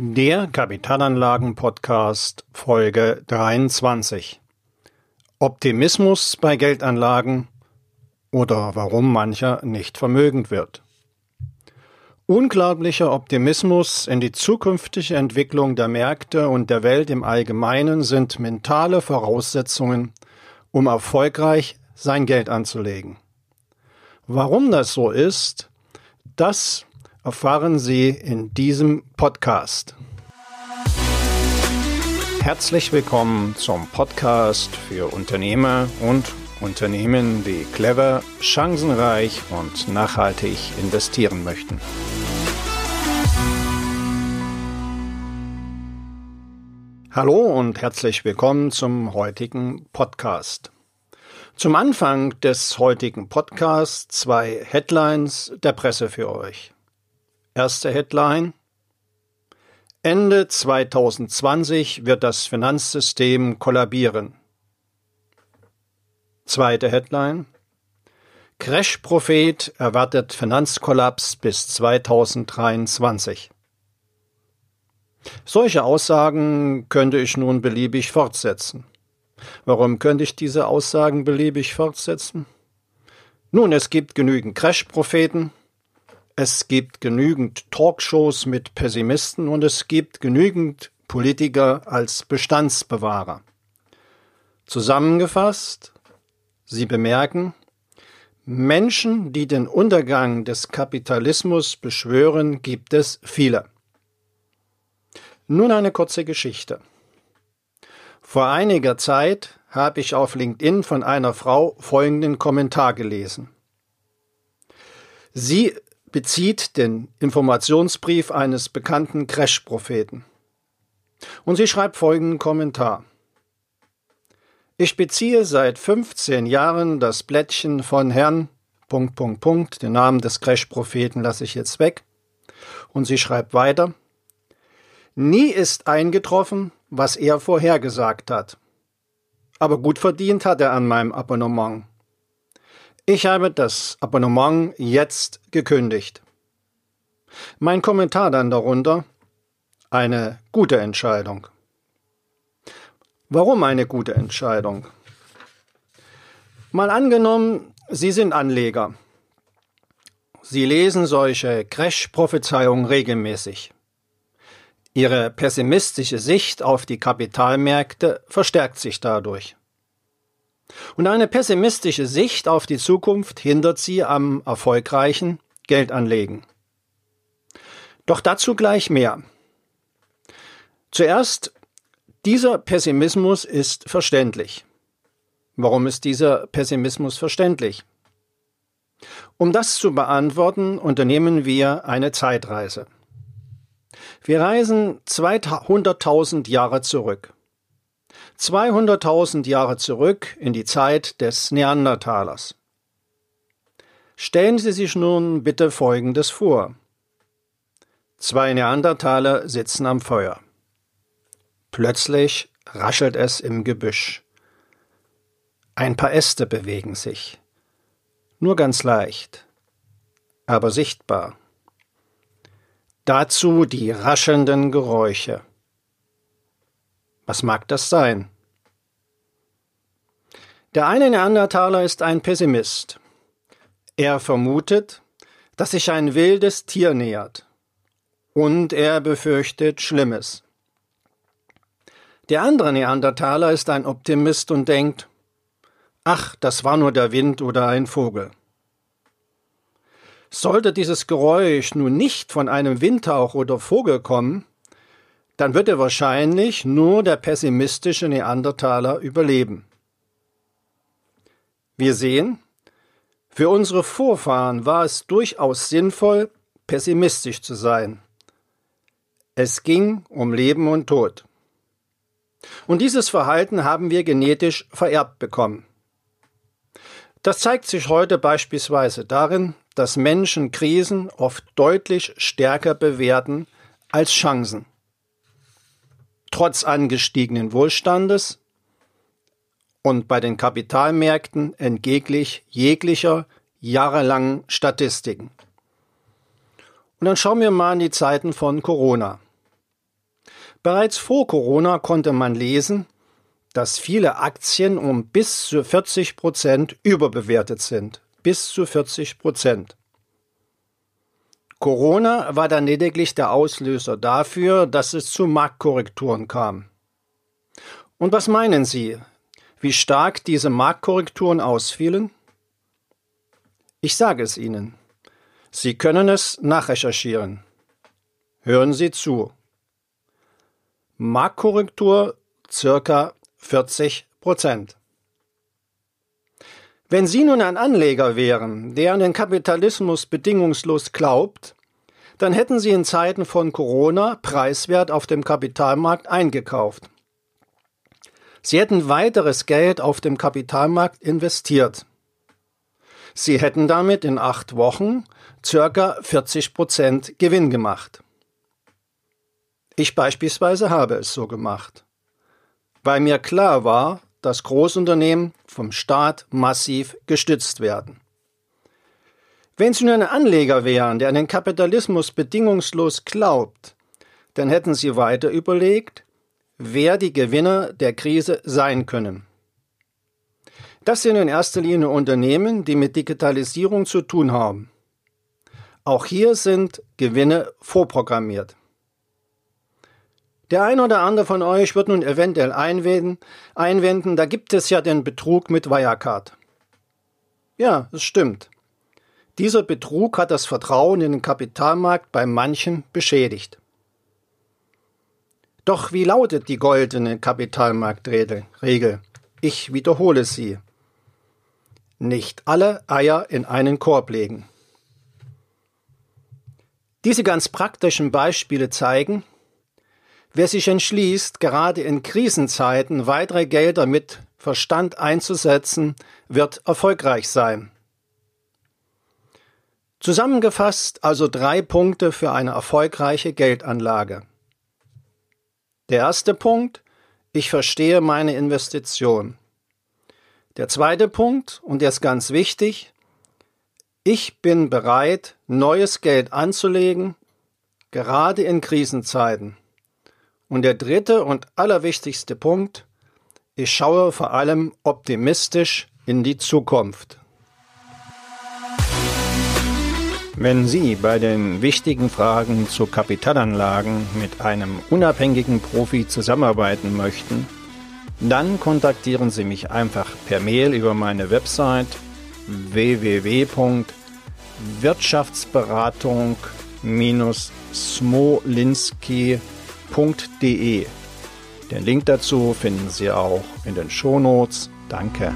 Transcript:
Der Kapitalanlagen-Podcast Folge 23. Optimismus bei Geldanlagen oder warum mancher nicht vermögend wird. Unglaublicher Optimismus in die zukünftige Entwicklung der Märkte und der Welt im Allgemeinen sind mentale Voraussetzungen, um erfolgreich sein Geld anzulegen. Warum das so ist, das erfahren Sie in diesem Podcast. Herzlich willkommen zum Podcast für Unternehmer und Unternehmen, die clever, chancenreich und nachhaltig investieren möchten. Hallo und herzlich willkommen zum heutigen Podcast. Zum Anfang des heutigen Podcasts zwei Headlines der Presse für euch. Erste Headline. Ende 2020 wird das Finanzsystem kollabieren. Zweite Headline. Crash-Prophet erwartet Finanzkollaps bis 2023. Solche Aussagen könnte ich nun beliebig fortsetzen. Warum könnte ich diese Aussagen beliebig fortsetzen? Nun, es gibt genügend Crash-Propheten, es gibt genügend Talkshows mit Pessimisten und es gibt genügend Politiker als Bestandsbewahrer. Zusammengefasst, Sie bemerken, Menschen, die den Untergang des Kapitalismus beschwören, gibt es viele. Nun eine kurze Geschichte. Vor einiger Zeit habe ich auf LinkedIn von einer Frau folgenden Kommentar gelesen. Sie bezieht den Informationsbrief eines bekannten Crash-Propheten. Und sie schreibt folgenden Kommentar. Ich beziehe seit 15 Jahren das Blättchen von Herrn Punkt, Punkt, Punkt, den Namen des Crash-Propheten lasse ich jetzt weg. Und sie schreibt weiter. Nie ist eingetroffen, was er vorhergesagt hat. Aber gut verdient hat er an meinem Abonnement. Ich habe das Abonnement jetzt gekündigt. Mein Kommentar dann darunter eine gute Entscheidung. Warum eine gute Entscheidung? Mal angenommen, Sie sind Anleger. Sie lesen solche Crash-Prophezeiungen regelmäßig. Ihre pessimistische Sicht auf die Kapitalmärkte verstärkt sich dadurch. Und eine pessimistische Sicht auf die Zukunft hindert sie am erfolgreichen Geldanlegen. Doch dazu gleich mehr. Zuerst, dieser Pessimismus ist verständlich. Warum ist dieser Pessimismus verständlich? Um das zu beantworten, unternehmen wir eine Zeitreise. Wir reisen 200.000 Jahre zurück. 200.000 Jahre zurück in die Zeit des Neandertalers. Stellen Sie sich nun bitte Folgendes vor. Zwei Neandertaler sitzen am Feuer. Plötzlich raschelt es im Gebüsch. Ein paar Äste bewegen sich. Nur ganz leicht, aber sichtbar. Dazu die raschelnden Geräusche. Was mag das sein? Der eine Neandertaler ist ein Pessimist. Er vermutet, dass sich ein wildes Tier nähert. Und er befürchtet Schlimmes. Der andere Neandertaler ist ein Optimist und denkt, ach, das war nur der Wind oder ein Vogel. Sollte dieses Geräusch nun nicht von einem Windhauch oder Vogel kommen, dann wird er wahrscheinlich nur der pessimistische Neandertaler überleben. Wir sehen, für unsere Vorfahren war es durchaus sinnvoll, pessimistisch zu sein. Es ging um Leben und Tod. Und dieses Verhalten haben wir genetisch vererbt bekommen. Das zeigt sich heute beispielsweise darin, dass Menschen Krisen oft deutlich stärker bewerten als Chancen trotz angestiegenen Wohlstandes und bei den Kapitalmärkten entgeglich jeglicher jahrelangen Statistiken. Und dann schauen wir mal in die Zeiten von Corona. Bereits vor Corona konnte man lesen, dass viele Aktien um bis zu 40 Prozent überbewertet sind. Bis zu 40 Prozent. Corona war dann lediglich der Auslöser dafür, dass es zu Marktkorrekturen kam. Und was meinen Sie, wie stark diese Marktkorrekturen ausfielen? Ich sage es Ihnen. Sie können es nachrecherchieren. Hören Sie zu. Marktkorrektur circa 40 Prozent. Wenn Sie nun ein Anleger wären, der an den Kapitalismus bedingungslos glaubt, dann hätten Sie in Zeiten von Corona preiswert auf dem Kapitalmarkt eingekauft. Sie hätten weiteres Geld auf dem Kapitalmarkt investiert. Sie hätten damit in acht Wochen circa 40 Prozent Gewinn gemacht. Ich beispielsweise habe es so gemacht, weil mir klar war, dass Großunternehmen vom Staat massiv gestützt werden. Wenn Sie nur ein Anleger wären, der an den Kapitalismus bedingungslos glaubt, dann hätten Sie weiter überlegt, wer die Gewinner der Krise sein können. Das sind in erster Linie Unternehmen, die mit Digitalisierung zu tun haben. Auch hier sind Gewinne vorprogrammiert. Der eine oder andere von euch wird nun eventuell einwenden, einwenden, da gibt es ja den Betrug mit Wirecard. Ja, es stimmt. Dieser Betrug hat das Vertrauen in den Kapitalmarkt bei manchen beschädigt. Doch wie lautet die goldene Kapitalmarktregel? Ich wiederhole sie. Nicht alle Eier in einen Korb legen. Diese ganz praktischen Beispiele zeigen, wer sich entschließt, gerade in Krisenzeiten weitere Gelder mit Verstand einzusetzen, wird erfolgreich sein. Zusammengefasst also drei Punkte für eine erfolgreiche Geldanlage. Der erste Punkt, ich verstehe meine Investition. Der zweite Punkt, und der ist ganz wichtig, ich bin bereit, neues Geld anzulegen, gerade in Krisenzeiten. Und der dritte und allerwichtigste Punkt, ich schaue vor allem optimistisch in die Zukunft. Wenn Sie bei den wichtigen Fragen zu Kapitalanlagen mit einem unabhängigen Profi zusammenarbeiten möchten, dann kontaktieren Sie mich einfach per Mail über meine Website www.wirtschaftsberatung-smolinski.de. Den Link dazu finden Sie auch in den Shownotes. Danke.